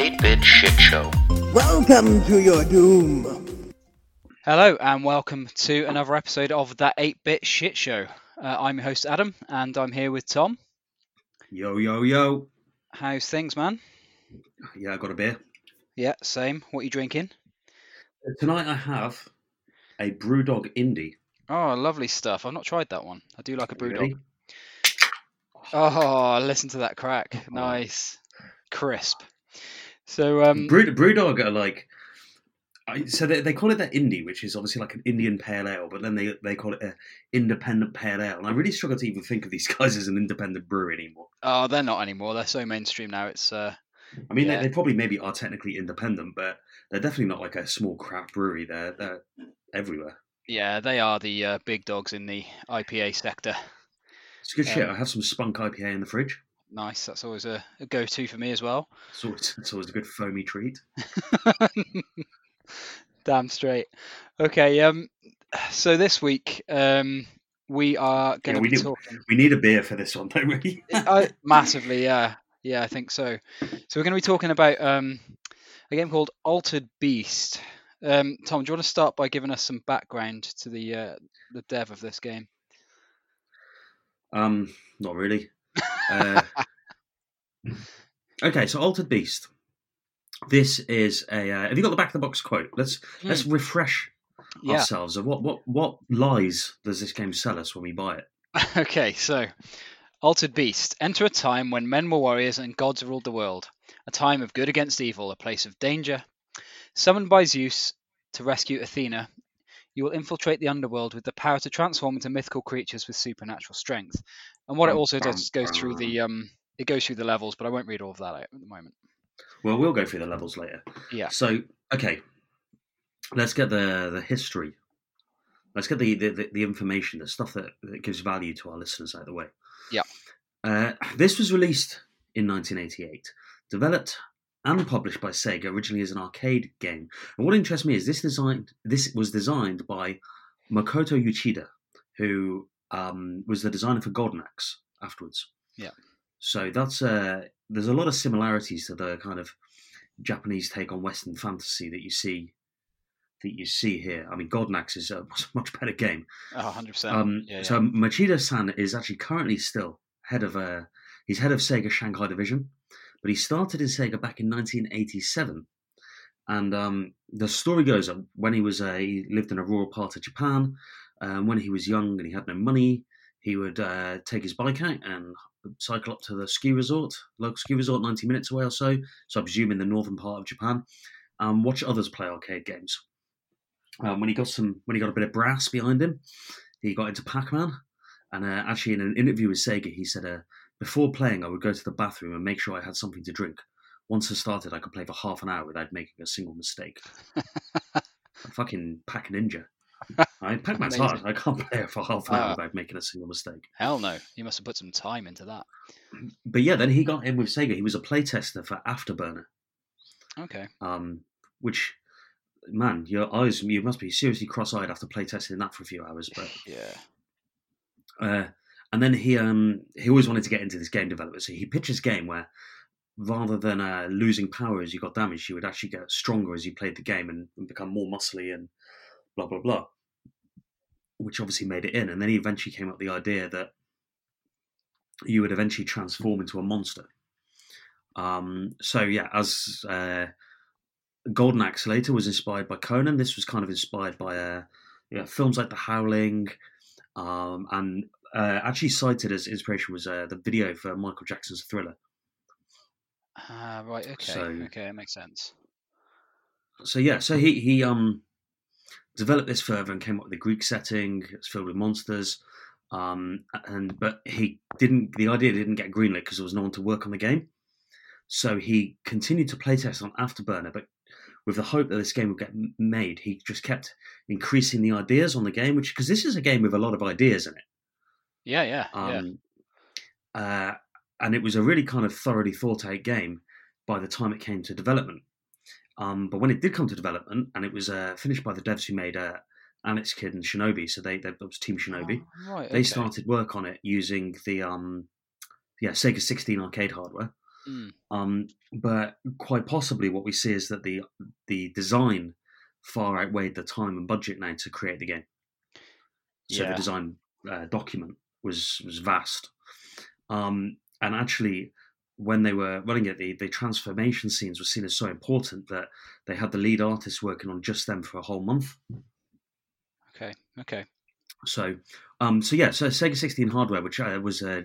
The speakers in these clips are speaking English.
8 Bit Shit Show. Welcome to your doom. Hello, and welcome to another episode of That 8 Bit Shit Show. Uh, I'm your host, Adam, and I'm here with Tom. Yo, yo, yo. How's things, man? Yeah, I got a beer. Yeah, same. What are you drinking? Tonight I have a Brewdog Indie. Oh, lovely stuff. I've not tried that one. I do like a Brewdog. Ready? dog. Oh, listen to that crack. Nice. Crisp. So, um, Brew, Brewdog are like, I, so they, they call it that indie, which is obviously like an Indian pale ale, but then they they call it an independent pale ale. And I really struggle to even think of these guys as an independent brewery anymore. oh, they're not anymore. They're so mainstream now. It's, uh, I mean, Yeah. they, they probably maybe are technically independent, but they're definitely not like a small craft brewery. They're they're everywhere. yeah, they are the uh, big dogs in the IPA sector. It's good shit. Um, I have some Spunk IPA in the fridge. Nice. That's always a, a go to for me as well. It's always, it's always a good foamy treat. Damn straight. Okay. Um. So this week, um, we are going to we be do- talking We need a beer for this one, don't we? I, massively. Yeah. Yeah, I think so. So we're going to be talking about um, a game called Altered Beast. Um, Tom, do you want to start by giving us some background to the uh, the dev of this game? Um, not really. Uh, okay, so Altered Beast. This is a. Uh, have you got the back of the box quote? Let's let's refresh Yeah. ourselves of what what what lies does this game sell us when we buy it? Okay, so Altered Beast. Enter a time when men were warriors and gods ruled the world. A time of good against evil, a place of danger. Summoned by Zeus to rescue Athena, you will infiltrate the underworld with the power to transform into mythical creatures with supernatural strength. And what it also does is goes through the um, it goes through the levels, but I won't read all of that out at the moment. Well, we'll go through the levels later. Yeah. So okay, let's get the the history. Let's get the the, the, the information, the stuff that, that gives value to our listeners out of the way. Yeah. Uh, this was released in 1988, developed and published by Sega originally as an arcade game. And what interests me is this designed. This was designed by Makoto Uchida, who um, was the designer for Golden Axe afterwards. Yeah. So that's uh, there's a lot of similarities to the kind of Japanese take on Western fantasy that you see that you see here. I mean, Golden Axe is a much better game. Oh, 100%. Um, yeah, yeah. So Machida-san is actually currently still head of uh, he's head of Sega Shanghai division, but he started in Sega back in 1987. And um, the story goes that when he was uh, he lived in a rural part of Japan. Um, when he was young and he had no money, he would uh, take his bike out and cycle up to the ski resort, local ski resort, 90 minutes away or so. So I presume in the northern part of Japan, um, watch others play arcade games. Um, when he got some, when he got a bit of brass behind him, he got into Pac-Man. And uh, actually, in an interview with Sega, he said, uh, "Before playing, I would go to the bathroom and make sure I had something to drink. Once I started, I could play for half an hour without making a single mistake." fucking Pac Ninja. I mean, Pac-Man's hard. I can't play it for half an hour Ah. without making a single mistake. Hell no. You must have put some time into that. But yeah, then he got in with Sega. He was a playtester for Afterburner, Okay. um, which, man, your eyes, you must be seriously cross-eyed after playtesting that for a few hours. But Yeah. Uh, and then he um, he always wanted to get into this game development. So he pitched this game where rather than uh, losing power as you got damaged, you would actually get stronger as you played the game and, and become more muscly and blah blah blah. Which obviously made it in. And then he eventually came up with the idea that you would eventually transform into a monster. Um, so yeah, as uh, Golden Axe later was inspired by Conan, this was kind of inspired by uh, films like The Howling, um, and uh, actually cited as inspiration was uh, the video for Michael Jackson's Thriller. Ah, right. Okay. So- okay, that makes sense. So yeah, so he he um developed this further and came up with a Greek setting. It's filled with monsters, um, and but he didn't. The idea didn't get greenlit because there was no one to work on the game. So he continued to playtest on Afterburner, but with the hope that this game would get made, he just kept increasing the ideas on the game. Which because this is a game with a lot of ideas in it. Yeah, yeah, yeah. Um, uh, and it was a really kind of thoroughly thought out game by the time it came to development. Um, but when it did come to development, and it was uh, finished by the devs who made uh, Alex Kidd and Shinobi, so they, they that was Team Shinobi. Oh, right. They started work on it using the um, yeah Sega 16 arcade hardware. Mm. Um, but quite possibly, what we see is that the the design far outweighed the time and budget now to create the game. So Yeah. the design uh, document was was vast, um, and actually, when they were running it, the, the transformation scenes were seen as so important that they had the lead artist working on just them for a whole month. Okay. Okay. So, um, so yeah, so Sega 16 hardware, which uh, was uh,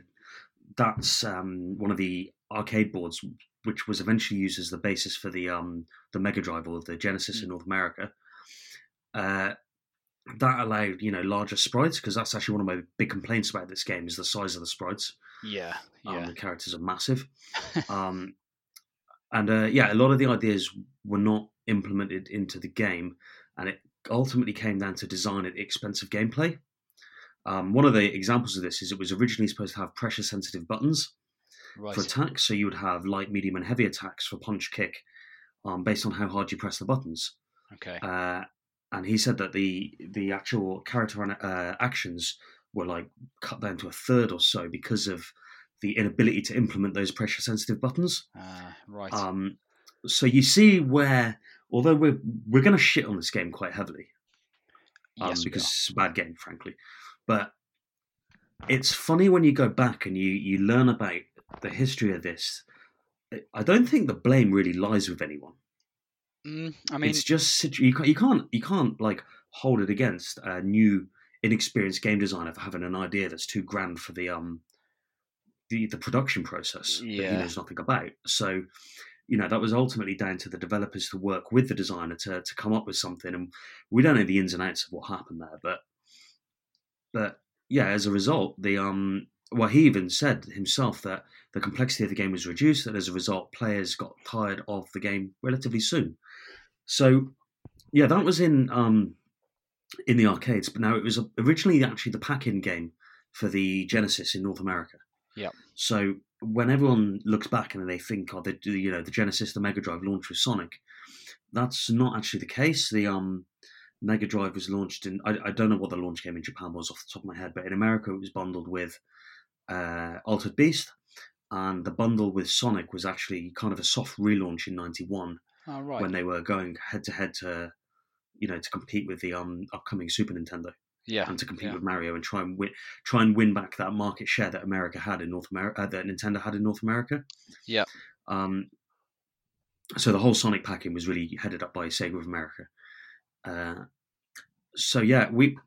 that's um, one of the arcade boards, which was eventually used as the basis for the um, the Mega Drive or the Genesis in North America. Uh, that allowed you know larger sprites because that's actually one of my big complaints about this game is the size of the sprites. Yeah. Um, the characters are massive, um, and uh, yeah, a lot of the ideas were not implemented into the game, and it ultimately came down to design at the expense of gameplay. Um, one of the examples of this is it was originally supposed to have pressure sensitive buttons right. for attacks, so you would have light, medium, and heavy attacks for punch, kick, um, based on how hard you press the buttons. Okay. Uh, and he said that the the actual character uh, actions were like cut down to a third or so because of the inability to implement those pressure sensitive buttons. Uh, right. Um, so you see where, although we're we're going to shit on this game quite heavily, um, yes. because it's a bad game, frankly. But it's funny when you go back and you you learn about the history of this. I don't think the blame really lies with anyone. Mm, I mean, it's just you can't you can't you can't like hold it against a new inexperienced game designer for having an idea that's too grand for the um the the production process that he knows nothing about. So you know that was ultimately down to the developers to work with the designer to to come up with something, and we don't know the ins and outs of what happened there, but but yeah, as a result, the um well he even said himself that the complexity of the game was reduced, and as a result, players got tired of the game relatively soon. So yeah, that was in um in the arcades, but now it was originally actually the pack-in game for the Genesis in North America. Yep. So when everyone looks back and they think, oh, the you know the Genesis, the Mega Drive launched with Sonic, that's not actually the case. The um Mega Drive was launched in I, I don't know what the launch game in Japan was off the top of my head, but in America it was bundled with uh, Altered Beast, and the bundle with Sonic was actually kind of a soft relaunch in '91 oh, right. when they were going head to head to you know to compete with the um upcoming Super Nintendo yeah. and to compete yeah. with Mario and try and win try and win back that market share that America had in North America uh, that Nintendo had in North America. Yeah. Um. So the whole Sonic packing was really headed up by Sega of America. Uh, so yeah, we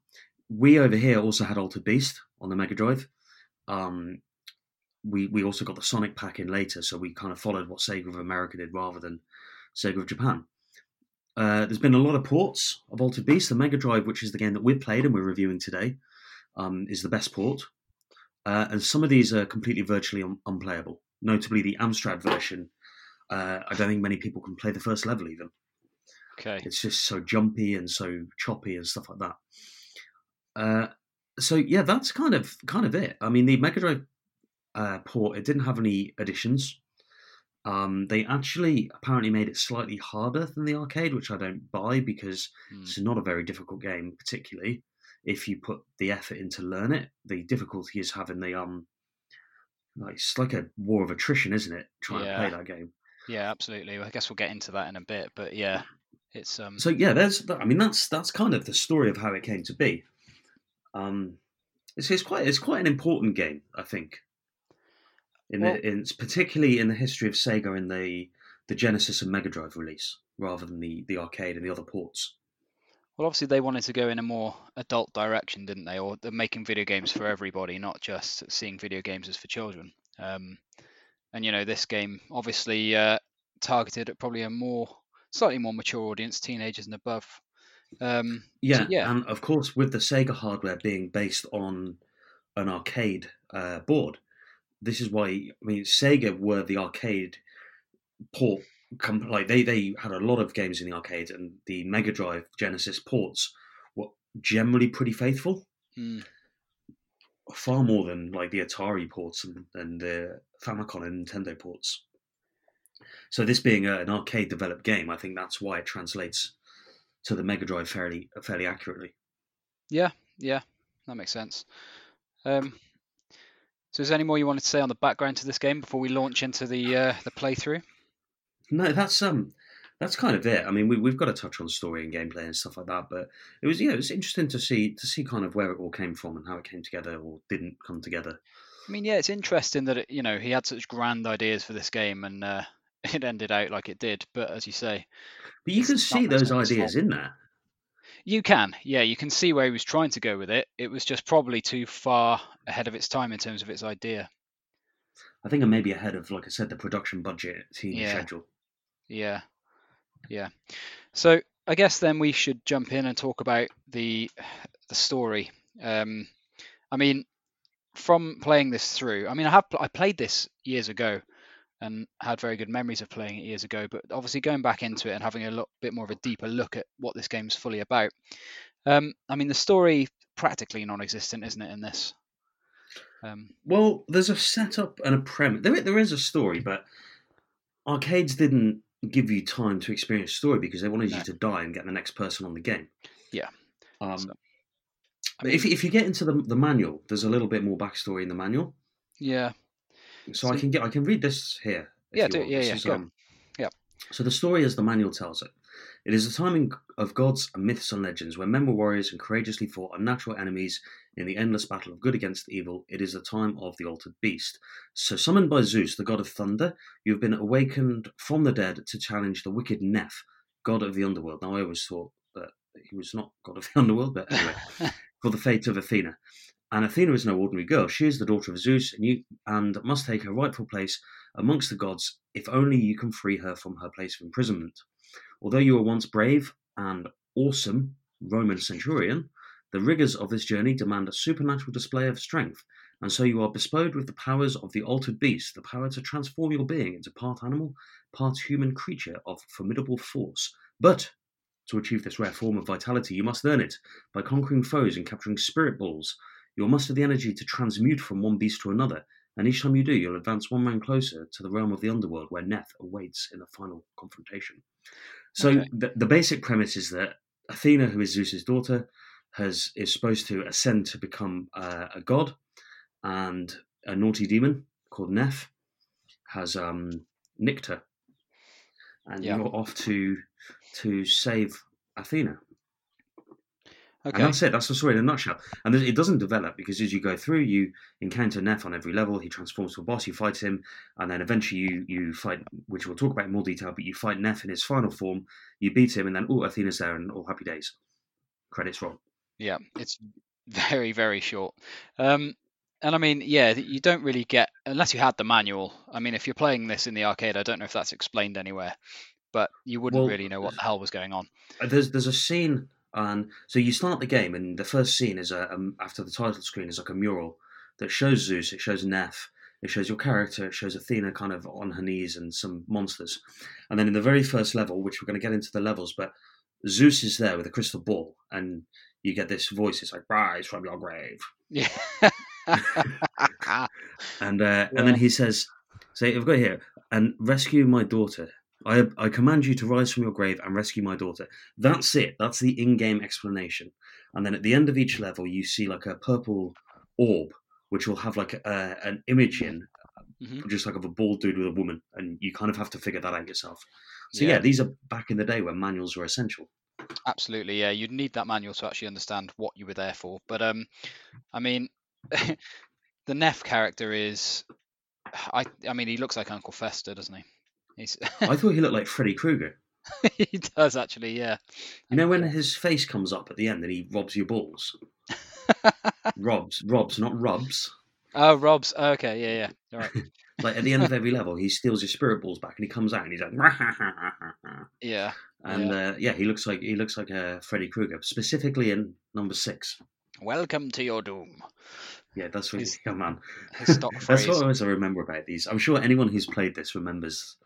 we over here also had Altered Beast on the Mega Drive. Um, we we also got the Sonic pack in later, so we kind of followed what Sega of America did rather than Sega of Japan. Uh, there's been a lot of ports of Altered Beast. The Mega Drive, which is the game that we've played and we're reviewing today, um, is the best port. Uh, and some of these are completely virtually un- unplayable. Notably, the Amstrad version. Uh, I don't think many people can play the first level even. Okay. It's just so jumpy and so choppy and stuff like that. Uh, so yeah, that's kind of kind of it. I mean, the Mega Drive uh, port it didn't have any additions. Um, they actually apparently made it slightly harder than the arcade, which I don't buy because Hmm. it's not a very difficult game, particularly if you put the effort in to learn it. The difficulty is having the um, like it's like a war of attrition, isn't it? Trying to play that game. Yeah, absolutely. I guess we'll get into that in a bit, but yeah, it's um. So yeah, there's. I mean, that's that's kind of the story of how it came to be. Um, it's, it's quite it's quite an important game, I think. In Well- the in particularly in the history of Sega in the the Genesis and Mega Drive release, rather than the the arcade and the other ports. Well, obviously they wanted to go in a more adult direction, didn't they? Or they're making video games for everybody, not just seeing video games as for children. Um, and you know, this game obviously uh, targeted at probably a more, slightly more mature audience, teenagers and above. Um, Yeah, yeah. and of course, with the Sega hardware being based on an arcade uh, board, this is why I mean Sega were the arcade port. Com- like they they had a lot of games in the arcade, and the Mega Drive Genesis ports were generally pretty faithful, mm, far more than like the Atari ports and, and the Famicom and Nintendo ports. So this being a, an arcade developed game, I think that's why it translates to the Mega Drive fairly fairly accurately. yeah, yeah, that makes sense. Um, So, is there any more you wanted to say on the background to this game before we launch into the uh, the playthrough? No, that's um, that's kind of it. I mean, we, we've got to touch on story and gameplay and stuff like that, but it was yeah, it was interesting to see to see kind of where it all came from and how it came together or didn't come together. I mean, yeah, it's interesting that it, you know he had such grand ideas for this game and uh, it ended out like it did. But as you say, But you can see those ideas in there. You can, yeah, you can see where he was trying to go with it. It was just probably too far ahead of its time in terms of its idea. I think I'm maybe ahead of, like I said, the production budget, team Yeah. schedule. Yeah, yeah. So I guess then we should jump in and talk about the the story. Um, I mean, from playing this through, I mean, I have I played this years ago and had very good memories of playing it years ago. But obviously, going back into it and having a look, bit more of a deeper look at what this game's fully about. Um, I mean, the story practically non-existent, isn't it? In this, um, Well, there's a setup and a premise. There, there is a story, but arcades didn't give you time to experience story because they wanted No. you to die and get the next person on the game. Yeah. Um, So, I mean, if if you get into the the manual, there's a little bit more backstory in the manual. yeah, So, So- I can get I can read this here. Yeah, do Yeah, yeah, is, um, Yeah. So the story, as the manual tells it, it is a timing of gods and myths and legends where men were warriors and courageously fought unnatural enemies in the endless battle of good against evil. It is the time of the altered beast. So summoned by Zeus, the god of thunder, you have been awakened from the dead to challenge the wicked Neff, god of the underworld. Now I always thought that he was not god of the underworld, but anyway, for the fate of Athena. And Athena is no ordinary girl. She is the daughter of Zeus, and you and must take her rightful place amongst the gods if only you can free her from her place of imprisonment. Although you were once brave and awesome Roman centurion, the rigors of this journey demand a supernatural display of strength, and so you are bestowed with the powers of the altered beast, the power to transform your being into part animal, part human creature of formidable force. But to achieve this rare form of vitality, you must earn it by conquering foes and capturing spirit balls. You'll muster the energy to transmute from one beast to another, and each time you do, you'll advance one man closer to the realm of the underworld where Neff awaits in the final confrontation. So Okay. the, the basic premise is that Athena, who is Zeus's daughter, has is supposed to ascend to become uh, a god, and a naughty demon called Neff has um, nicked her, and Yeah. you're off to to save Athena. Okay, And that's it. That's the story in a nutshell. And it doesn't develop because as you go through, you encounter Neff on every level. He transforms to a boss. You fight him, and then eventually you you fight, which we'll talk about in more detail. But you fight Neff in his final form. You beat him, and then oh, Athena's there, and all happy days. Credits roll. Yeah, it's very, very short. Um, and I mean, yeah, you don't really get, unless you had the manual. I mean, if you're playing this in the arcade, I don't know if that's explained anywhere, but you wouldn't Well, really know what the hell was going on. Uh, There's there's a scene, and so you start the game, and the first scene is a um, after the title screen is like a mural that shows Zeus. It shows Neff. It shows your character. It shows Athena kind of on her knees and some monsters. And then in the very first level, which we're going to get into the levels, but Zeus is there with a crystal ball, and you get this voice. It's like rise from your grave, Yeah. and uh, Yeah. and then he says, "Say, I've got here and rescue my daughter." I, I command you to rise from your grave and rescue my daughter. That's it. That's the in-game explanation. And then at the end of each level, you see like a purple orb, which will have like a, an image in, Mhm. just like of a bald dude with a woman, and you kind of have to figure that out yourself. So yeah, Yeah. these are back in the day when manuals were essential. Absolutely, yeah. You'd need that manual to actually understand what you were there for. But um, I mean, the Neff character is, I, I mean, he looks like Uncle Fester, doesn't he? He's, I thought he looked like Freddy Krueger. he does actually, yeah. You know when his face comes up at the end and he robs your balls. robs, robs, not rubs. oh, Rob's. Okay, yeah, yeah. All right. Like at the end of every level, he steals your spirit balls back and he comes out and he's like, Yeah. and uh, yeah, he looks like he looks like a Freddy Krueger, specifically in number six. Welcome to your doom. Yeah, that's really His- man. his stock that's phrase. what I always remember about these. I'm sure anyone who's played this remembers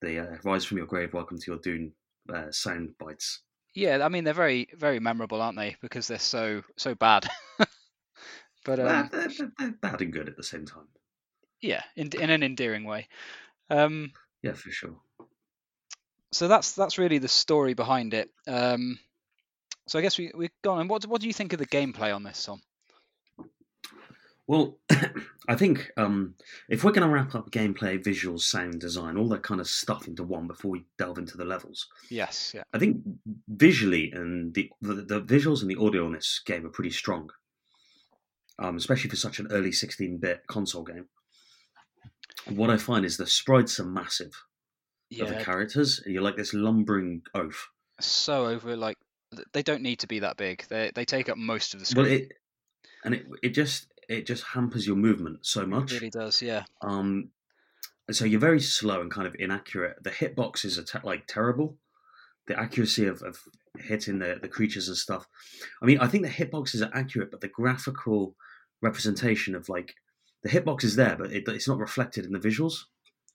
the uh, "Rise from Your Grave, Welcome to Your Doom" uh, sound bites. Yeah, I mean they're very, very memorable, aren't they? Because they're so, so bad. but um, they're- they're bad and good at the same time. yeah, in, in an endearing way. Um, Yeah, for sure. so that's that's really the story behind it. Um, so I guess we we've gone. And what what do you think of the gameplay on this, Tom? Well, I think um, if we're going to wrap up gameplay, visuals, sound design, all that kind of stuff into one before we delve into the levels, Yes, yeah, I think visually and the the, the visuals and the audio on this game are pretty strong, um, especially for such an early 16-bit console game. What I find is the sprites are massive of the yeah. characters. You're like this lumbering oaf. So over like they don't need to be that big. They they take up most of the screen. Well, it and it it just it just hampers your movement so much. It really does. Yeah. Um, so you're very slow and kind of inaccurate. The hitboxes are te- like terrible. The accuracy of, of hitting the, the creatures and stuff. I mean, I think the hitboxes are accurate, but the graphical representation of like the hitbox is there, but it, it's not reflected in the visuals.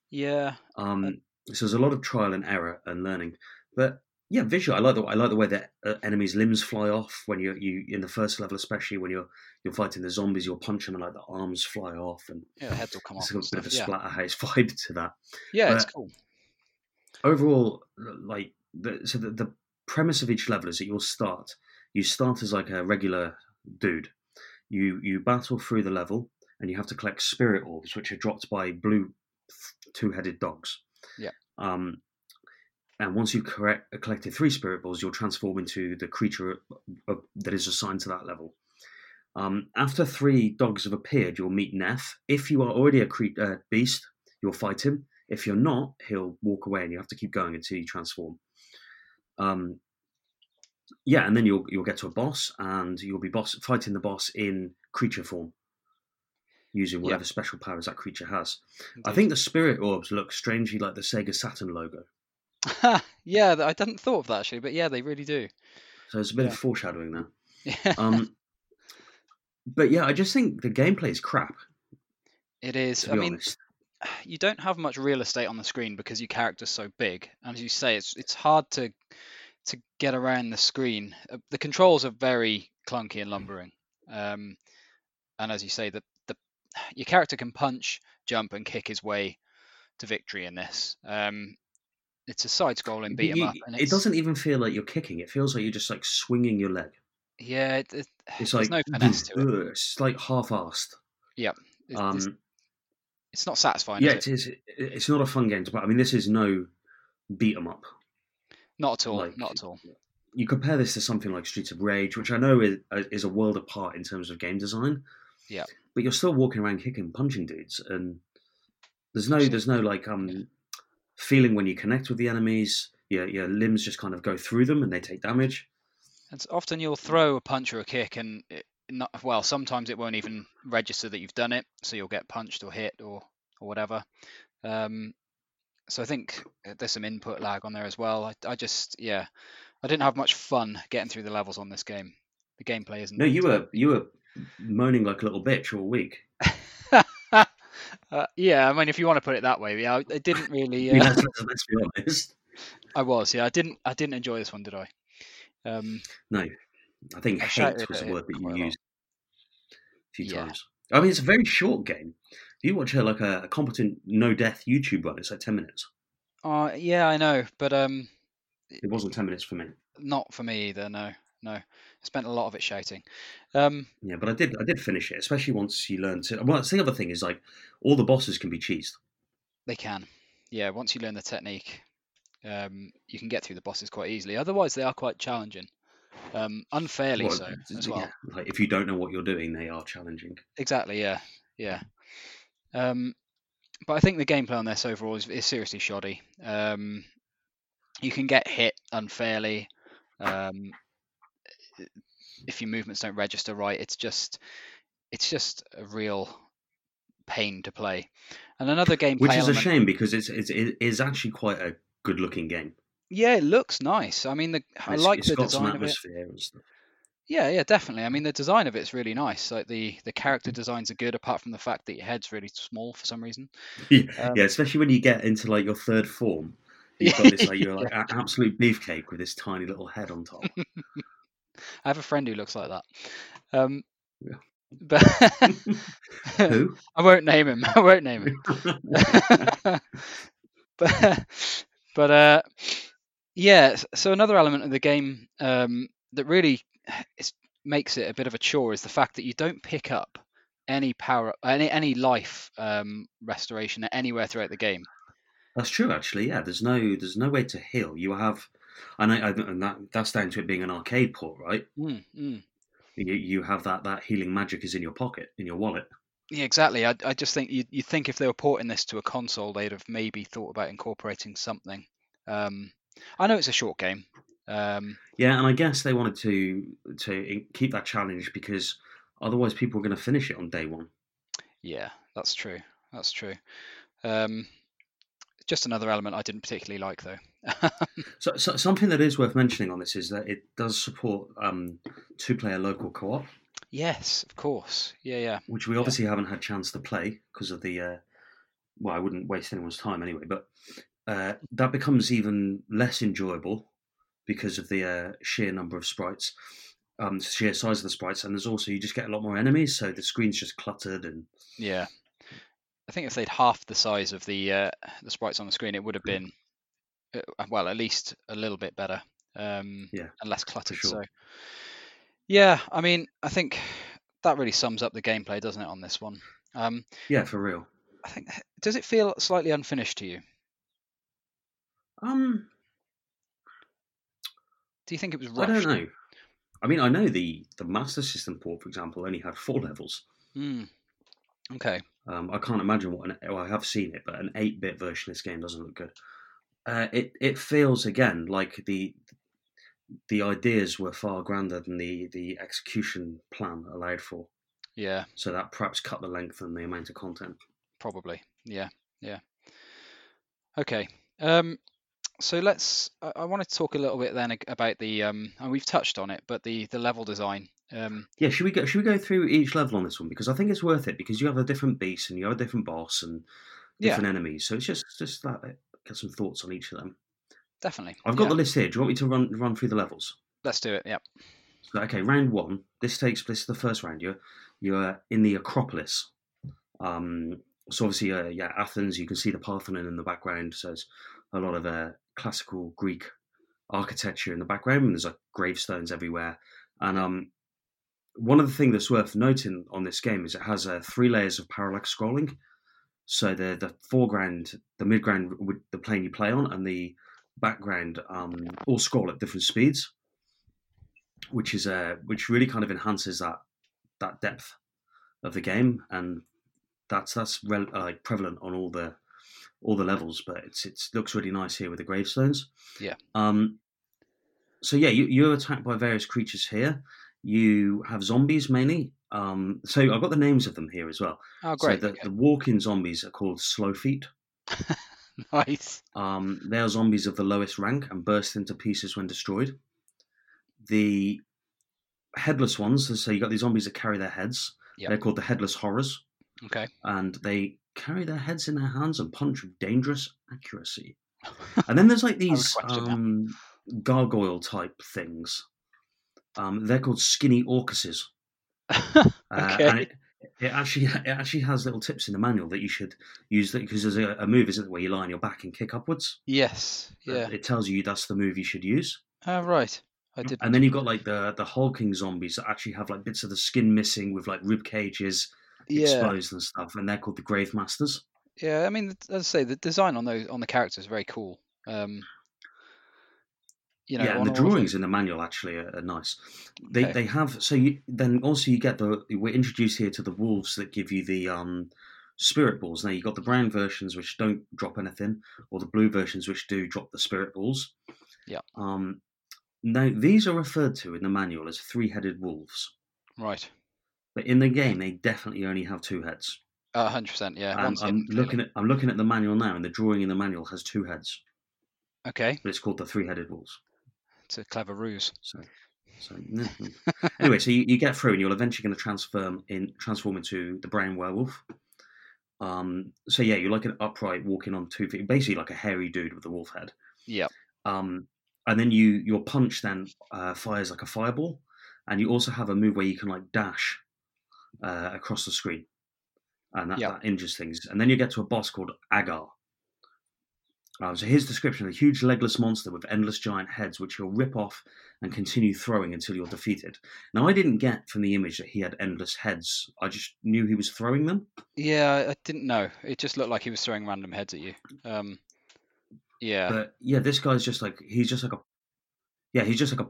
Yeah. Um, so there's a lot of trial and error and learning. But yeah, visual. I like the I like the way that uh, enemies' limbs fly off when you you in the first level, especially when you're you're fighting the zombies. You'll punch them and like the arms fly off, and Yeah. The heads will come it's off. a and bit of a stuff, yeah. splatterhouse vibe to that. Yeah, it's cool. Overall, like the, so the, the premise of each level is that you'll start. You start as like a regular dude. You you battle through the level, and you have to collect spirit orbs, which are dropped by blue two-headed dogs. Yeah. Um, and once you've correct, collected three spirit balls, you'll transform into the creature uh, that is assigned to that level. Um, after three dogs have appeared, you'll meet Neff. If you are already a cre- uh, beast, you'll fight him. If you're not, he'll walk away, and you have to keep going until you transform. Um, yeah, and then you'll you'll get to a boss, and you'll be boss fighting the boss in creature form, using Yeah. whatever special powers that creature has. I think the spirit orbs look strangely like the Sega Saturn logo, yeah, I hadn't thought of that actually, but yeah, they really do. so it's a bit Yeah. of foreshadowing there. Yeah. Um, but yeah, I just think the gameplay is crap. it is. I mean, honest, you don't have much real estate on the screen because your character's so big, and as you say, it's it's hard to to get around the screen. Uh, The controls are very clunky and lumbering, um, and as you say, the the your character can punch, jump, and kick his way to victory in this. Um, it's a side-scrolling beat 'em You- up, and it doesn't even feel like you're kicking. It feels like you're just like swinging your leg. Yeah, it, it, It's like no finesse to it. It's like half-assed. It's, it's, Um, it's not satisfying. yeah, is it is. It's not a fun game to play. I mean, this is no beat 'em up. Not at all. like- not at all. You compare this to something like Streets of Rage, which I know is, uh, is a world apart in terms of game design. Yeah. But you're still walking around kicking, punching dudes, and there's no, there's no like um Yeah. Feeling when you connect with the enemies. Your your limbs just kind of go through them and they take damage. And often you'll throw a punch or a kick, and it, not well. Sometimes it won't even register that you've done it, so you'll get punched or hit or or whatever. Um, so I think uh, there's some input lag on there as well. I, I just yeah, I didn't have much fun getting through the levels on this game. The gameplay isn't. No, you were you were moaning like a little bitch all week. uh, yeah, I mean, if you want to put it that way, yeah, I, I didn't really. Uh, let's, be honest. I was, yeah, I didn't. I didn't enjoy this one, did I? Um, No, I think I hate was the word that you quite a lot. used a few Yeah. times. I mean, it's a very short game. If you watch a, like a, a competent no death YouTube run, it's like ten minutes. uh, yeah, I know, but um, It wasn't ten minutes for me. not for me either. No, no. I spent a lot of it shouting. Um, Yeah, but I did I did finish it, especially once you learn to. Well, that's the other thing is like all the bosses can be cheesed. They can. Yeah, once you learn the technique, um, you can get through the bosses quite easily. Otherwise, they are quite challenging. Um, unfairly Well, so as well. yeah, like if you don't know what you're doing, they are challenging. Exactly. Yeah. Yeah. Um, but I think the gameplay on this overall is, is seriously shoddy. Um, you can get hit unfairly. Um, if your movements don't register right, it's just it's just a real pain to play. And another game, Which is a shame because it's, it's it is actually quite a good looking game. Yeah, it looks nice. I mean, the I It's- like it's the got some design of it. atmosphere and stuff. Yeah, yeah, definitely. I mean, the design of it's really nice. Like the the character designs are good, apart from the fact that your head's really small for some reason. Yeah, Um, yeah, especially when you get into like your third form. You've got this like you're like a- absolute beefcake with this tiny little head on top. I have a friend who looks like that. Um, Yeah. but Who? I won't name him. I won't name him. but but uh, yeah. So another element of the game um, that really is, makes it a bit of a chore is the fact that you don't pick up any power, any any life um, restoration anywhere throughout the game. That's true, actually. Yeah, there's no there's no way to heal. You have, and, I, I, and that that's down to it being an arcade port, right? Mm, mm. You you have that that healing magic is in your pocket, in your wallet. Yeah, exactly. I, I just think you you think if they were porting this to a console, they'd have maybe thought about incorporating something. Um, I know it's a short game. Um, Yeah, and I guess they wanted to to keep that challenge because otherwise people were going to finish it on day one. yeah, that's true. That's true. Um, just another element I didn't particularly like, though. So, so something that is worth mentioning on this is that it does support um, two-player local co-op, yes, of course. Yeah, yeah. which we obviously haven't had chance to play because of the. Uh, well, I wouldn't waste anyone's time anyway, but uh, that becomes even less enjoyable because of the uh, sheer number of sprites, um, sheer size of the sprites, and there's also you just get a lot more enemies, so the screen's just cluttered and Yeah. I think if they'd halved the size of the uh, the sprites on the screen, it would have been uh, well, at least a little bit better. Um, Yeah, and less cluttered. sure. So, yeah, I mean, I think that really sums up the gameplay, doesn't it, on this one? Um, yeah, for real. I think does it feel slightly unfinished to you? Um, Do you think it was I don't know. I mean, I know the the Master System port, for example, only had four levels. Hmm. Okay. Um, I can't imagine what an. Well, I have seen it, but an eight-bit version of this game doesn't look good. Uh, it it feels again like the the ideas were far grander than the the execution plan allowed for. Yeah, So that perhaps cut the length and the amount of content. probably. Yeah, yeah. Okay. Um, so let's. I, I want to talk a little bit then about the. Um, and we've touched on it, but the the level design. Um, Yeah, should we go? Should we go through each level on this one because I think it's worth it because you have a different beast and you have a different boss and Yeah. different enemies. So it's just just that get some thoughts on each of them. definitely. I've got yeah. the list here. Do you want me to run run through the levels? Let's do it. Yep. So, okay, round one. This takes place the first round. You're you're in the Acropolis. Um, so obviously, uh, yeah, Athens. You can see the Parthenon in the background. So there's a lot of uh, classical Greek architecture in the background. And there's like gravestones everywhere. And um, one of the things that's worth noting on this game is it has uh, three layers of parallax scrolling. So the the foreground, the midground, with the plane you play on, and the background um, all scroll at different speeds which is uh, which really kind of enhances that that depth of the game, and that's that's rel- uh, like prevalent on all the all the levels. But it's it looks really nice here with the gravestones. Yeah. Um. So yeah, you, you're attacked by various creatures here. You have zombies mainly. Um. So I've got the names of them here as well. Oh, great. So the, the walking zombies are called slow feet. Nice. Um, they are zombies of the lowest rank and burst into pieces when destroyed. The headless ones, so you got these zombies that carry their heads. Yep. They're called the headless horrors, Okay. and they carry their heads in their hands and punch with dangerous accuracy. And then there's like these um, gargoyle type things. Um, they're called skinny orcuses. Uh, Okay. and it, it actually it actually has little tips in the manual that you should use because there's a, a move, isn't it, where you lie on your back and kick upwards. yes. Uh, Yeah. It tells you that's the move you should use. Oh, right. I did. And then you've got like the the hulking zombies that actually have like bits of the skin missing with like rib cages Yeah. exposed and stuff, and they're called the Grave Masters. Yeah. I mean, as I say, the design on those on the characters is very cool. Um, you know, yeah, and the drawings in the manual actually are, are nice. They Okay. they have so you then also you get the we're introduced here to the wolves that give you the um spirit balls. Now you've got the brown versions which don't drop anything, or the blue versions which do drop the spirit balls. Yeah. Um. Now these are referred to in the manual as three-headed wolves, Right. but in the game they definitely only have two heads. Uh, hundred percent. Yeah. I'm looking at I'm looking at the manual now, and the drawing in the manual has two heads. Okay. but it's called the three-headed wolves. It's a clever ruse. So, so anyway, so you, you get through, and you're eventually going to transform in transform into the brown werewolf. Um, so yeah, you're like an upright walking on two feet, basically like a hairy dude with a wolf head. Yep. Um, and then you your punch then uh, fires like a fireball, and you also have a move where you can like dash uh, across the screen, and that, Yep. that injures things. And then you get to a boss called Aggar. Um, so his description: of a huge legless monster with endless giant heads, which he'll rip off and continue throwing until you're defeated. Now, I didn't get from the image that he had endless heads. I just knew he was throwing them. Yeah, I didn't know. It just looked like he was throwing random heads at you. Um, yeah, But yeah, this guy's just like he's just like a yeah, he's just like a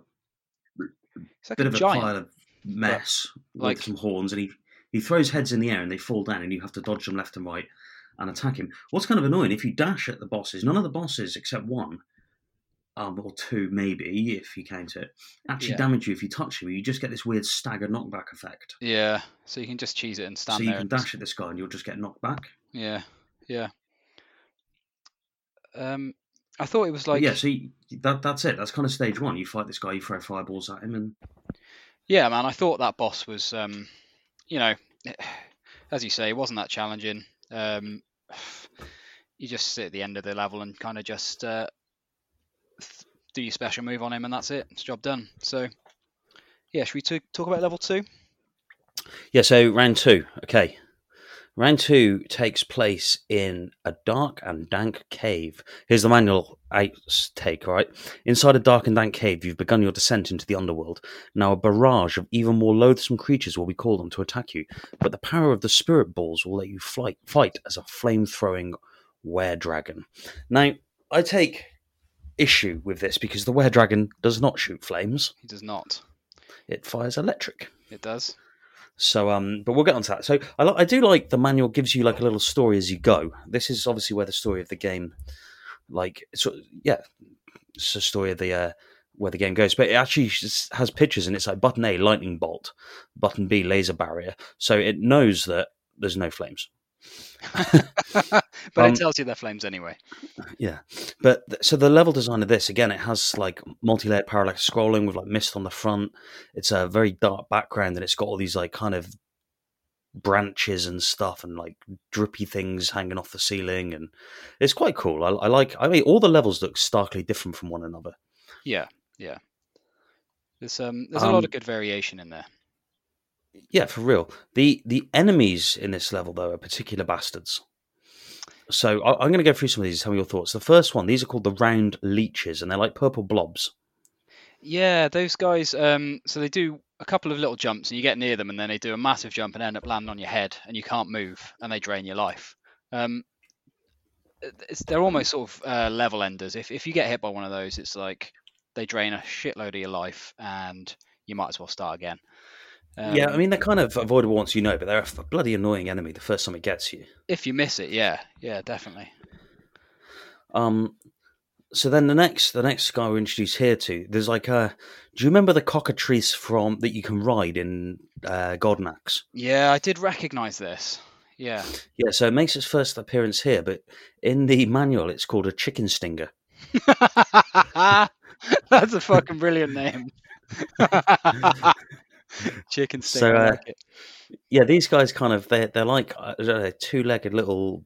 like bit a of a giant. pile of mess like- with some horns, and he he throws heads in the air and they fall down, and you have to dodge them left and right and attack him. What's kind of annoying if you dash at the bosses, none of the bosses except one. Um, or two, maybe, if you count it, actually Yeah. damage you if you touch him. You just get this weird stagger knockback effect. Yeah, so you can just cheese it and stand so you can and just- dash at this guy and you'll just get knocked back. Yeah, yeah. Um, I thought it was like yeah, so you, that that's it. That's kind of stage one. You fight this guy, you throw fireballs at him, and Yeah, man, I thought that boss was, um, you know, as you say, it wasn't that challenging. Um, you just sit at the end of the level and kind of just uh, do your special move on him, and that's it. It's job done. So, yeah, should we t- talk about level two? Yeah, so round two. Okay. Round two takes place in a dark and dank cave. Here's the manual take, all right? Inside a dark and dank cave, you've begun your descent into the underworld. Now, a barrage of even more loathsome creatures will be called on to attack you, but the power of the spirit balls will let you fight as a flame throwing were dragon. Now, I take issue with this because the were dragon does not shoot flames, He does not. it fires electric. It does. So, um, but we'll get onto that. So, I, I do like the manual gives you like a little story as you go. This is obviously where the story of the game, like, so yeah, it's a story of the uh, where the game goes. But it actually has pictures, and it's like button A, lightning bolt, button B, laser barrier. So it knows that there's no flames. but Um, it tells you they're flames anyway. Yeah, but th- so the level design of this again, it has like multi-layered parallax scrolling with like mist on the front. It's a very dark background, and it's got all these like kind of branches and stuff, and like drippy things hanging off the ceiling, and it's quite cool. I, I like. I mean, all the levels look starkly different from one another. Yeah, yeah. There's um, there's a lot Um, of good variation in there. Yeah, for real. The the enemies in this level though are particular bastards. So I, I'm going to go through some of these. Tell me your thoughts. The first one, these are called the round leeches, and they're like purple blobs. Yeah, those guys. Um, so they do a couple of little jumps, and you get near them, and then they do a massive jump and end up landing on your head, and you can't move, and they drain your life. Um, they're almost sort of uh, level enders. If if you get hit by one of those, it's like they drain a shitload of your life, and you might as well start again. Yeah, I Um, mean they're kind of avoidable once you know, but they're a bloody annoying enemy the first time it gets you. if you miss it, yeah, yeah, definitely. Um, so then the next the next guy we're introduced here to, there's like a. Do you remember the cockatrice from that you can ride in uh, Golden Axe? Yeah, I did recognise this. Yeah. Yeah, so it makes its first appearance here, but in the manual it's called a chicken stinger. That's a fucking brilliant name. Chicken stick. So, uh, like it. Yeah, these guys kind of they're they're like I two-legged little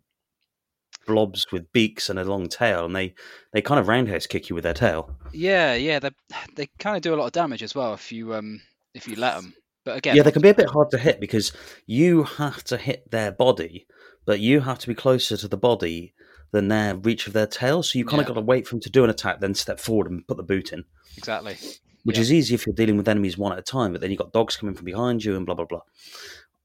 blobs with beaks and a long tail, and they they kind of roundhouse kick you with their tail. Yeah, yeah. They they kind of do a lot of damage as well if you um if you let them. But again, Yeah, they can be a bit hard to hit because you have to hit their body, but you have to be closer to the body than their reach of their tail. So you kind of got to wait for them to do an attack, then step forward and put the boot in, exactly. Which Yeah. is easy if you're dealing with enemies one at a time. But then you've got dogs coming from behind you and blah blah blah.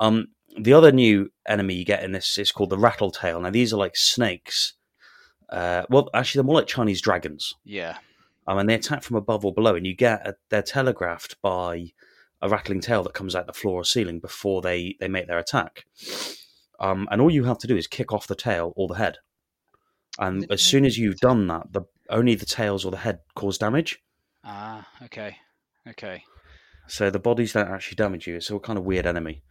Um, the other new enemy you get in this is called the rattletail. Now these are like snakes. Uh, well, actually, they're more like Chinese dragons. Yeah, Um, and they attack from above or below, and you get a, they're telegraphed by a rattling tail that comes out the floor or ceiling before they, they make their attack. Um, and all you have to do is kick off the tail or the head. And as soon as you've done that, the only the tails or the head cause damage. Ah, okay, okay. So the bodies don't actually damage you. It's all kind of weird enemy.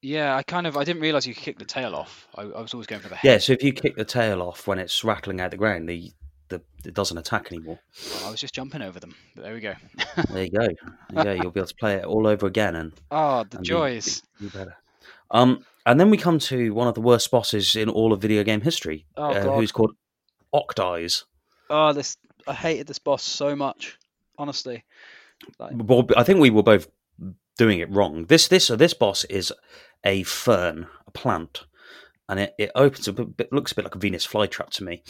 Yeah, I kind of I didn't realize you could kick the tail off. I, I was always going for the head. Yeah, so if you kick the tail off when it's rattling out the ground, the, the it doesn't attack anymore. I was just jumping over them. But there we go. There you go. Yeah, you. You'll be able to play it all over again and Oh, the And joys. You better. Um, and then we come to one of the worst bosses in all of video game history, Oh, uh, who's called Octeyes. Oh, this I hated this boss so much. Honestly. Like, Well, I think we were both doing it wrong. This this so this boss is a fern, a plant, and it, it opens up. It looks a bit like a Venus flytrap to me,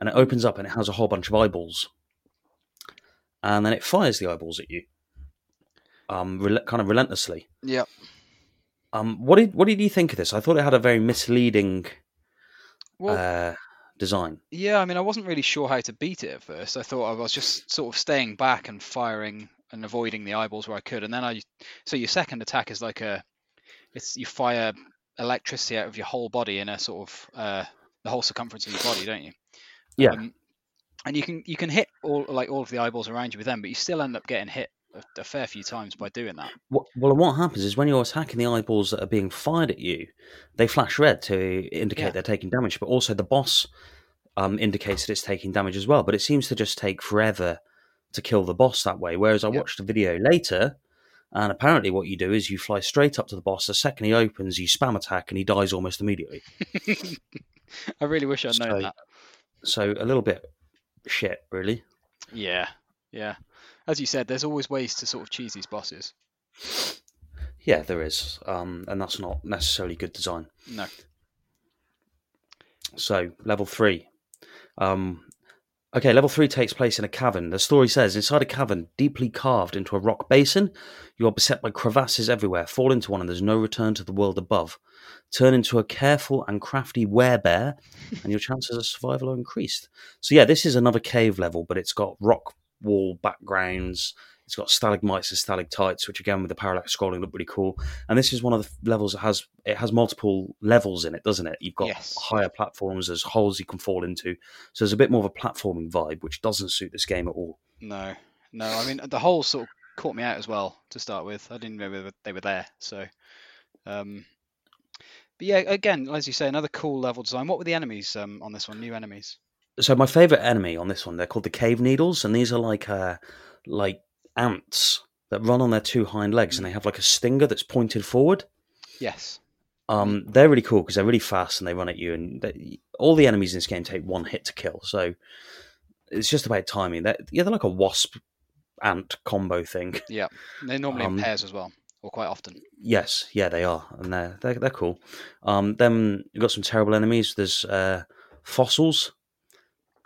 and it opens up and it has a whole bunch of eyeballs, and then it fires the eyeballs at you, um, rel- kind of relentlessly. Yeah. Um, what did what did you think of this? I thought it had a very misleading Well, uh, design. yeah, I mean, I wasn't really sure how to beat it at first. I thought I was just sort of staying back and firing and avoiding the eyeballs where I could, and then I. So your second attack is like a, it's you fire electricity out of your whole body in a sort of uh, the whole circumference of your body, don't you? Yeah. Um, and you can you can hit all like all of the eyeballs around you with them, but you still end up getting hit a, a fair few times by doing that. Well, what happens is when you're attacking the eyeballs that are being fired at you, they flash red to indicate Yeah. they're taking damage. But also the boss um, indicates that it's taking damage as well. But it seems to just take forever to kill the boss that way. Whereas I Yep. watched a video later, and apparently what you do is you fly straight up to the boss. The second he opens, you spam attack, and he dies almost immediately. I really wish I'd known So- that. So a little bit shit, really. Yeah, yeah. As you said, there's always ways to sort of cheese these bosses. Yeah, there is, um, and that's not necessarily good design. No. So, level three. Um, okay, level three takes place in a cavern. The story says inside a cavern deeply carved into a rock basin, you are beset by crevasses everywhere. Fall into one, and there's no return to the world above. Turn into a careful and crafty werebear, and your chances of survival are increased. So, yeah, this is another cave level, but it's got rock wall backgrounds. It's got stalagmites and stalactites, which again with the parallax scrolling look really cool. And this is one of the levels that has it has multiple levels in it, doesn't it? You've got Yes. higher platforms, there's holes you can fall into. So there's a bit more of a platforming vibe, which doesn't suit this game at all. No, no. I mean, the holes sort of caught me out as well to start with. I didn't know they were- they were there. So, um, but yeah, again, as you say, another cool level design. What were the enemies um, on this one? New enemies. So my favorite enemy on this one, they're called the cave needles, and these are like uh like ants that run on their two hind legs, and they have like a stinger that's pointed forward. Yes. Um, they're really cool because they're really fast and they run at you. And they, all the enemies in this game take one hit to kill, so it's just about timing. They're, yeah, they're like a wasp ant combo thing. Yeah. They're normally Um, in pairs as well, or quite often. Yes, yeah, they are, and they're they're, they're cool. Um, then you've got some terrible enemies. There's uh, fossils,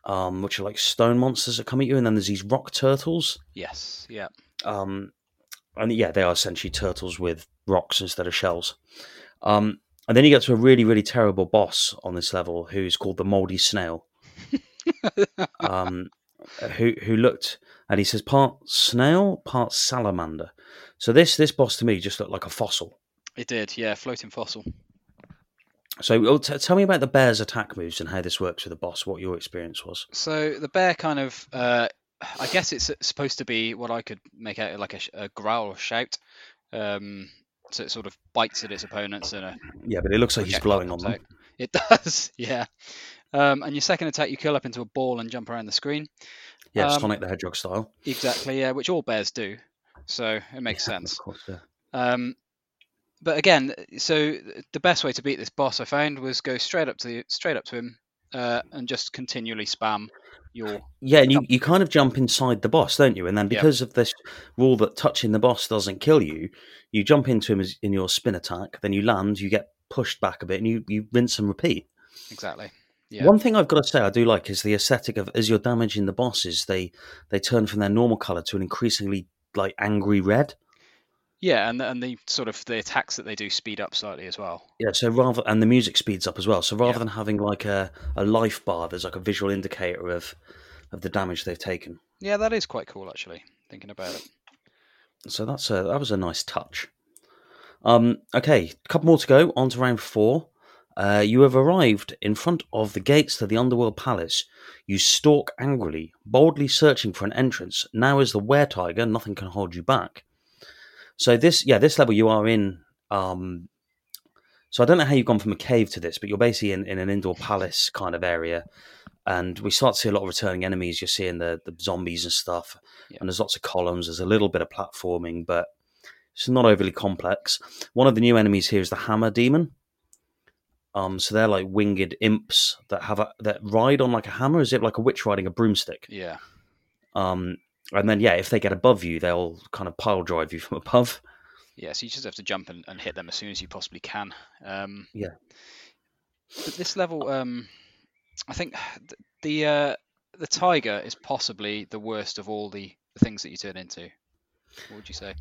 um, which are like stone monsters that come at you, and then there's these rock turtles. Yes. Yeah. Um, and yeah, they are essentially turtles with rocks instead of shells. Um, and then you get to a really, really terrible boss on this level, who's called the Moldy Snail. um, who who looked and he says part snail, part salamander. So this this boss to me just looked like a fossil. It did. Yeah. Floating fossil. So t- tell me about the bear's attack moves and how this works with the boss. What your experience was? So the bear kind of, uh, I guess it's supposed to be what I could make out like a, a growl or shout. Um, so it sort of bites at its opponents and a Yeah, but it looks like he's blowing on them. It does, yeah. Um, and your second attack, you curl up into a ball and jump around the screen. Yeah, Um, Sonic the Hedgehog style. Exactly, yeah, which all bears do. So it makes sense. Of course, yeah. Um, but again, so the best way to beat this boss I found was go straight up to the, straight up to him uh, and just continually spam your Yeah, and you, you kind of jump inside the boss, don't you? And then because of this rule that touching the boss doesn't kill you, you jump into him in your spin attack, then you land, you get pushed back a bit, and you, you rinse and repeat. exactly. Yeah. One thing I've got to say I do like is the aesthetic of as you're damaging the bosses, they they turn from their normal color to an increasingly like angry red. Yeah, and the, and the sort of the attacks that they do speed up slightly as well. Yeah, so rather and the music speeds up as well. So rather Yeah. than having like a, a life bar, there's like a visual indicator of of the damage they've taken. Yeah, that is quite cool actually. Thinking about it. So that's a that was a nice touch. Um, okay, a couple more to go. On to round four. Uh, you have arrived in front of the gates to the underworld palace. You stalk angrily, boldly searching for an entrance. Now, as the were tiger, nothing can hold you back. So this, yeah, this level you are in. Um, so I don't know how you've gone from a cave to this, but you're basically in, in an indoor palace kind of area, and we start to see a lot of returning enemies. You're seeing the the zombies and stuff, Yeah. and there's lots of columns. There's a little bit of platforming, but it's not overly complex. One of the new enemies here is the Hammer Demon. Um, so they're like winged imps that have a, that ride on like a hammer, as if like a witch riding a broomstick. Yeah. Um, and then yeah, if they get above you, they'll kind of pile drive you from above. Yeah, so you just have to jump and, and hit them as soon as you possibly can. Um, Yeah. But this level, um, I think the uh, the tiger is possibly the worst of all the, the things that you turn into. What would you say?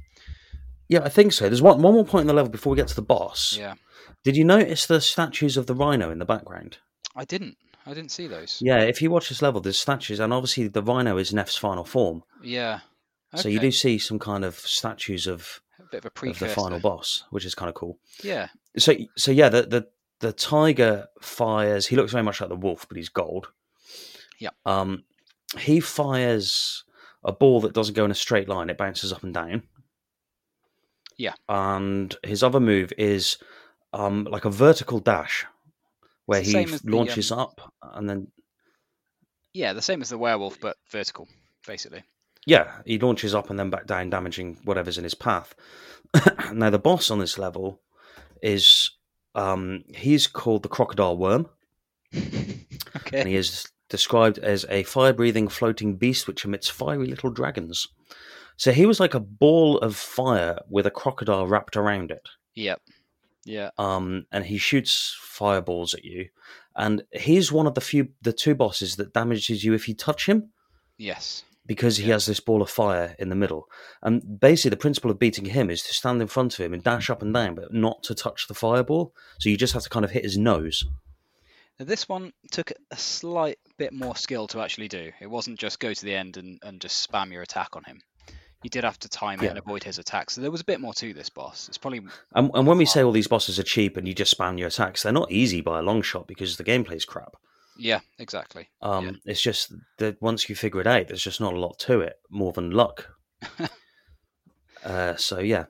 Yeah, I think so. There's one one more point in the level before we get to the boss. Yeah, Did you notice the statues of the rhino in the background? I didn't. I didn't see those. Yeah, if you watch this level, there's statues, and obviously the rhino is Neff's final form. Yeah. So you do see some kind of statues of, of of the final boss, which is kind of cool. Yeah. So so yeah, the, the the tiger fires. He looks very much like the wolf, but he's gold. Yeah. Um, he fires a ball that doesn't go in a straight line; it bounces up and down. Yeah. And his other move is um like a vertical dash, where he the, launches up and then Yeah, the same as the werewolf, but vertical, basically. Yeah, he launches up and then back down, damaging whatever's in his path. now, the boss on this level is um, he's called the Crocodile Worm, okay. and he is described as a fire-breathing floating beast which emits fiery little dragons. So he was like a ball of fire with a crocodile wrapped around it, Yep. Yeah. um, and he shoots fireballs at you. And he's one of the few, the two bosses that damages you if you touch him. Yes. because he Yeah. has this ball of fire in the middle. And basically, the principle of beating him is to stand in front of him and dash up and down, but not to touch the fireball. So you just have to kind of hit his nose. Now, this one took a slight bit more skill to actually do. It wasn't just go to the end and, and just spam your attack on him. You did have to time it Yeah. and avoid his attacks. So there was a bit more to this boss. It's probably And, and when we say all these bosses are cheap and you just spam your attacks, they're not easy by a long shot because the gameplay's crap. yeah, exactly. Um, It's just that once you figure it out, there's just not a lot to it, more than luck. uh, so yeah,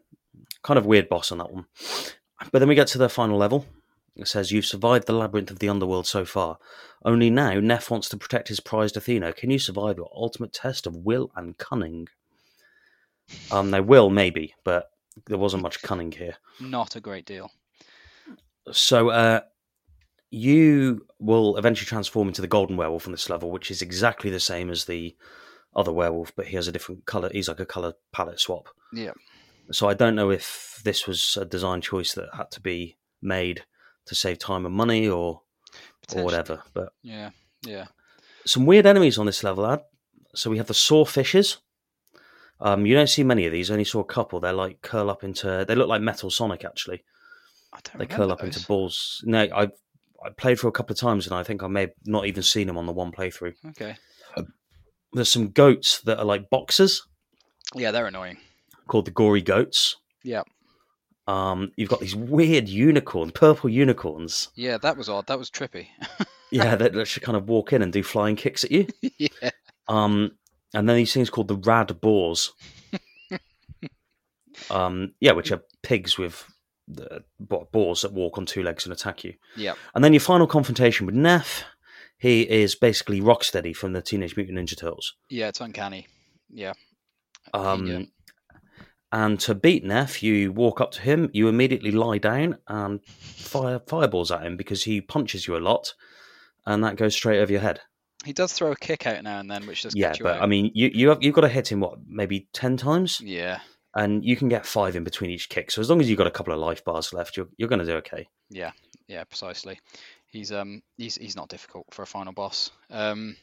kind of weird boss on that one. But then we get to the final level. It says you've survived the labyrinth of the underworld so far. Only now, Neff wants to protect his prized Athena. Can you survive your ultimate test of will and cunning? Um, they will maybe, but there wasn't much cunning here. Not a great deal. So, uh, you will eventually transform into the golden werewolf on this level, which is exactly the same as the other werewolf, but he has a different color. He's like a color palette swap. Yeah. So I don't know if this was a design choice that had to be made to save time and money or or whatever. But Yeah. Yeah. some weird enemies on this level, lad. So we have the saw fishes. Um, you don't see many of these. I only saw a couple. They're like curl up into. They look like Metal Sonic actually. I don't They curl up those. into balls. No, I I played for a couple of times and I think I may have not even seen them on the one playthrough. Okay. There's some goats that are like boxers Yeah, they're annoying. called the gory goats. Yeah. Um, you've got these weird unicorns, purple unicorns. Yeah, that was odd. That was trippy. Yeah, that, that should kind of walk in and do flying kicks at you. yeah. Um, and then these things called the rad boars. um, yeah, which are pigs with the boars that walk on two legs and attack you. Yeah. And then your final confrontation with Neff. He is basically Rocksteady from the Teenage Mutant Ninja Turtles. Yeah, it's uncanny. Yeah. Um, Yeah. And to beat Neff, you walk up to him, you immediately lie down and fire fireballs at him because he punches you a lot, and that goes straight over your head. He does throw a kick out now and then, which does yeah, but out. I mean, you you have, you've got to hit him what maybe ten times, yeah. and you can get five in between each kick. So as long as you've got a couple of life bars left, you're you're going to do okay. Yeah, yeah, precisely. He's um he's he's not difficult for a final boss. Um,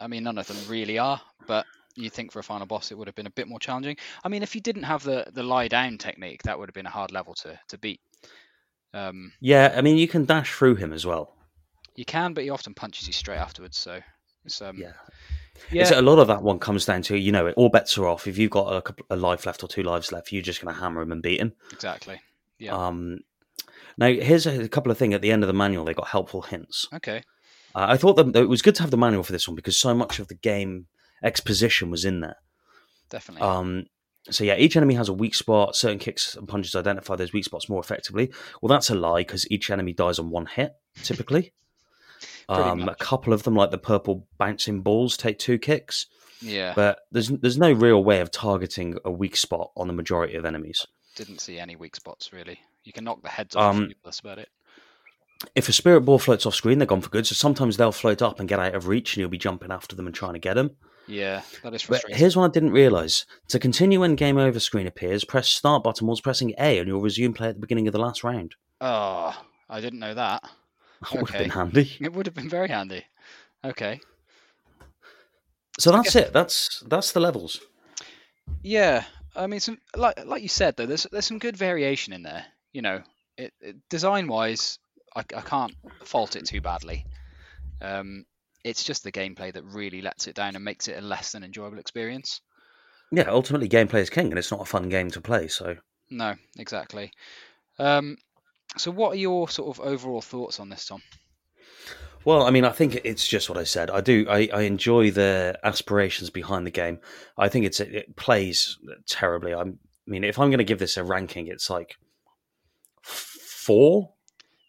I mean none of them really are, but you think for a final boss it would have been a bit more challenging. I mean, if you didn't have the the lie down technique, that would have been a hard level to to beat. Um, Yeah, I mean you can dash through him as well. you can, but he often punches you straight afterwards. So it's um Yeah. yeah It's- a lot of that one comes down to you know it all bets are off. If you've got a, couple, a life left or two lives left, you're just going to hammer him and beat him. exactly. Yeah. Um, now, here's a, a couple of things at the end of the manual. They got helpful hints. okay. Uh, I thought that it was good to have the manual for this one because so much of the game exposition was in there. Definitely. Um, so yeah, each enemy has a weak spot. Certain kicks and punches identify those weak spots more effectively. Well, that's a lie because each enemy dies on one hit typically. Um, a couple of them, like the purple bouncing balls, take two kicks. yeah. But there's there's no real way of targeting a weak spot on the majority of enemies. Didn't see any weak spots really. You can knock the heads off Um, people. That's about it. If a spirit ball floats off screen, they're gone for good. So sometimes they'll float up and get out of reach, and you'll be jumping after them and trying to get them. Yeah, that is But here's one I didn't realise. To continue when game over screen appears, press start button whilst pressing A and you'll resume play at the beginning of the last round. Oh, I didn't know that. That would have been handy. It would have been very handy. Okay. So that's it. That's that's the levels. Yeah, I mean, some like like you said though, there's there's some good variation in there. You know, it, it, design wise, I, I can't fault it too badly. Um, it's just the gameplay that really lets it down and makes it a less than enjoyable experience. Yeah, ultimately gameplay is king, and it's not a fun game to play. So No, exactly. Um, so, what are your sort of overall thoughts on this, Tom? Well, I mean, I think it's just what I said. I do. I, I enjoy the aspirations behind the game. I think it's it plays terribly. I'm, I mean, if I'm going to give this a ranking, it's like four,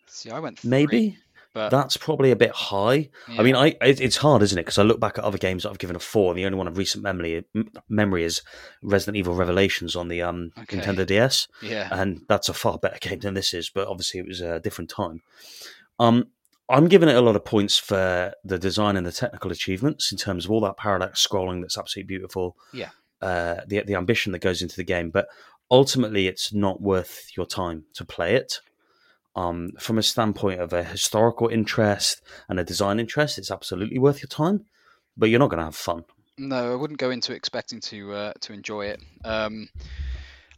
See, I went three, maybe. But That's probably a bit high. I mean, I it, it's hard, isn't it? Because I look back at other games that I've given a four. And the only one of recent memory m- memory is Resident Evil Revelations on the um, Okay. Nintendo DS. yeah, and that's a far better game than this is. But obviously, it was a different time. Um, I'm giving it a lot of points for the design and the technical achievements in terms of all that parallax scrolling that's absolutely beautiful. Yeah. Uh, the the ambition that goes into the game, but ultimately, it's not worth your time to play it. Um, from a standpoint of a historical interest and a design interest, it's absolutely worth your time, but you're not going to have fun. No, I wouldn't go into expecting to uh, to enjoy it. Um,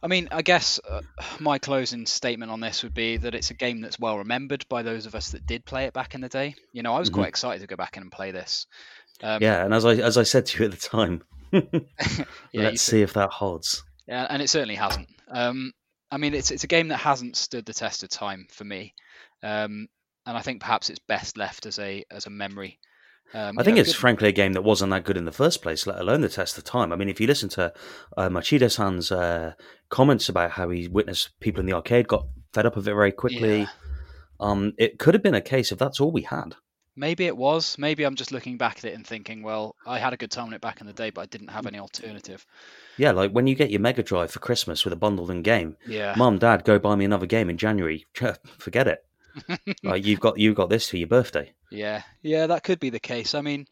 I mean, I guess uh, my closing statement on this would be that it's a game that's well remembered by those of us that did play it back in the day. You know, I was Mhm. quite excited to go back in and play this. Um, yeah, and as I as I said to you at the time, yeah, let's see if that holds. Yeah, and it certainly hasn't. Um, I mean, it's it's a game that hasn't stood the test of time for me, um, and I think perhaps it's best left as a as a memory. Um, I think know, it's good- frankly a game that wasn't that good in the first place, let alone the test of time. I mean, if you listen to uh, Machida-san's uh, comments about how he witnessed people in the arcade got fed up of it very quickly, Yeah. um, it could have been a case of that's all we had. Maybe it was. Maybe I'm just looking back at it and thinking, well, I had a good time on it back in the day, but I didn't have any alternative. Yeah, like when you get your Mega Drive for Christmas with a bundled in game, Yeah. Mum, Dad, go buy me another game in January. Forget it. like you've got you've got this for your birthday. Yeah, yeah, that could be the case. I mean,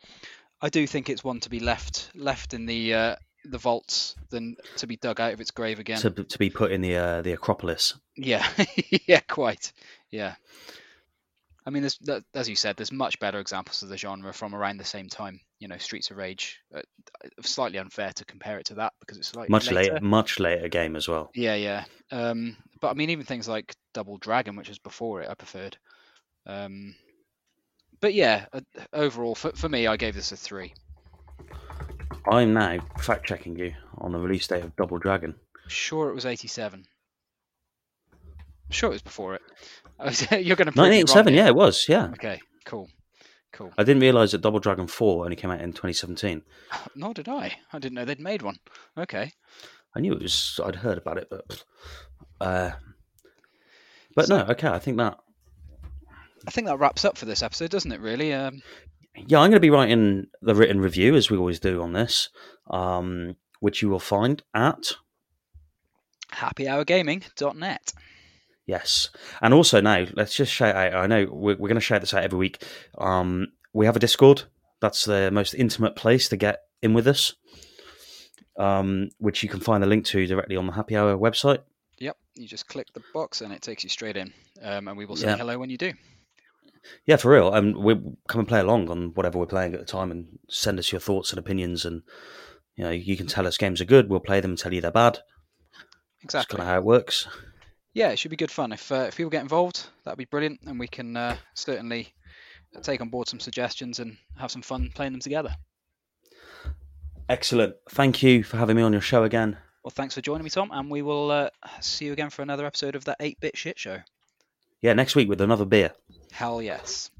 I do think it's one to be left left in the uh, the vaults than to be dug out of its grave again. To, to be put in the uh, the Acropolis. Yeah, yeah, quite. Yeah. I mean, there's as you said, there's much better examples of the genre from around the same time. You know, Streets of Rage. Uh, slightly unfair to compare it to that because it's slightly Much later. later, much later game as well. Yeah, yeah. Um, but I mean, even things like Double Dragon, which was before it, I preferred. Um, but yeah, uh, overall, for, for me, I gave this a three. I'm now fact checking you on the release date of Double Dragon. Sure, it was 87. Sure, it was before it. You're going to prove 1987, yeah, it was, yeah. Okay, cool, cool. I didn't realise that Double Dragon 4 only came out in 2017. Nor did I. I didn't know they'd made one. Okay. I knew it was, I'd heard about it, but. Uh, but So- no, okay, I think that. I think that wraps up for this episode, doesn't it, really? Um, Yeah, I'm going to be writing the written review, as we always do on this, um, which you will find at. happyhourgaming.net. Yes. And also now, let's just shout out. I know we're, we're going to shout this out every week. Um, we have a Discord. That's the most intimate place to get in with us, um, which you can find the link to directly on the Happy Hour website. Yep, you just click the box and it takes you straight in. Um, and we will say Yeah. hello when you do. Yeah, for real. And we come and play along on whatever we're playing at the time, and send us your thoughts and opinions. And you know, you can tell us games are good. We'll play them. and Tell you they're bad. That's Exactly. kind of how it works. Yeah, it should be good fun. If, uh, if people get involved, that'd be brilliant. And we can uh, certainly take on board some suggestions and have some fun playing them together. Excellent. Thank you for having me on your show again. Well, thanks for joining me, Tom. And we will uh, see you again for another episode of that 8 bit shit show. Yeah, next week with another beer. Hell yes.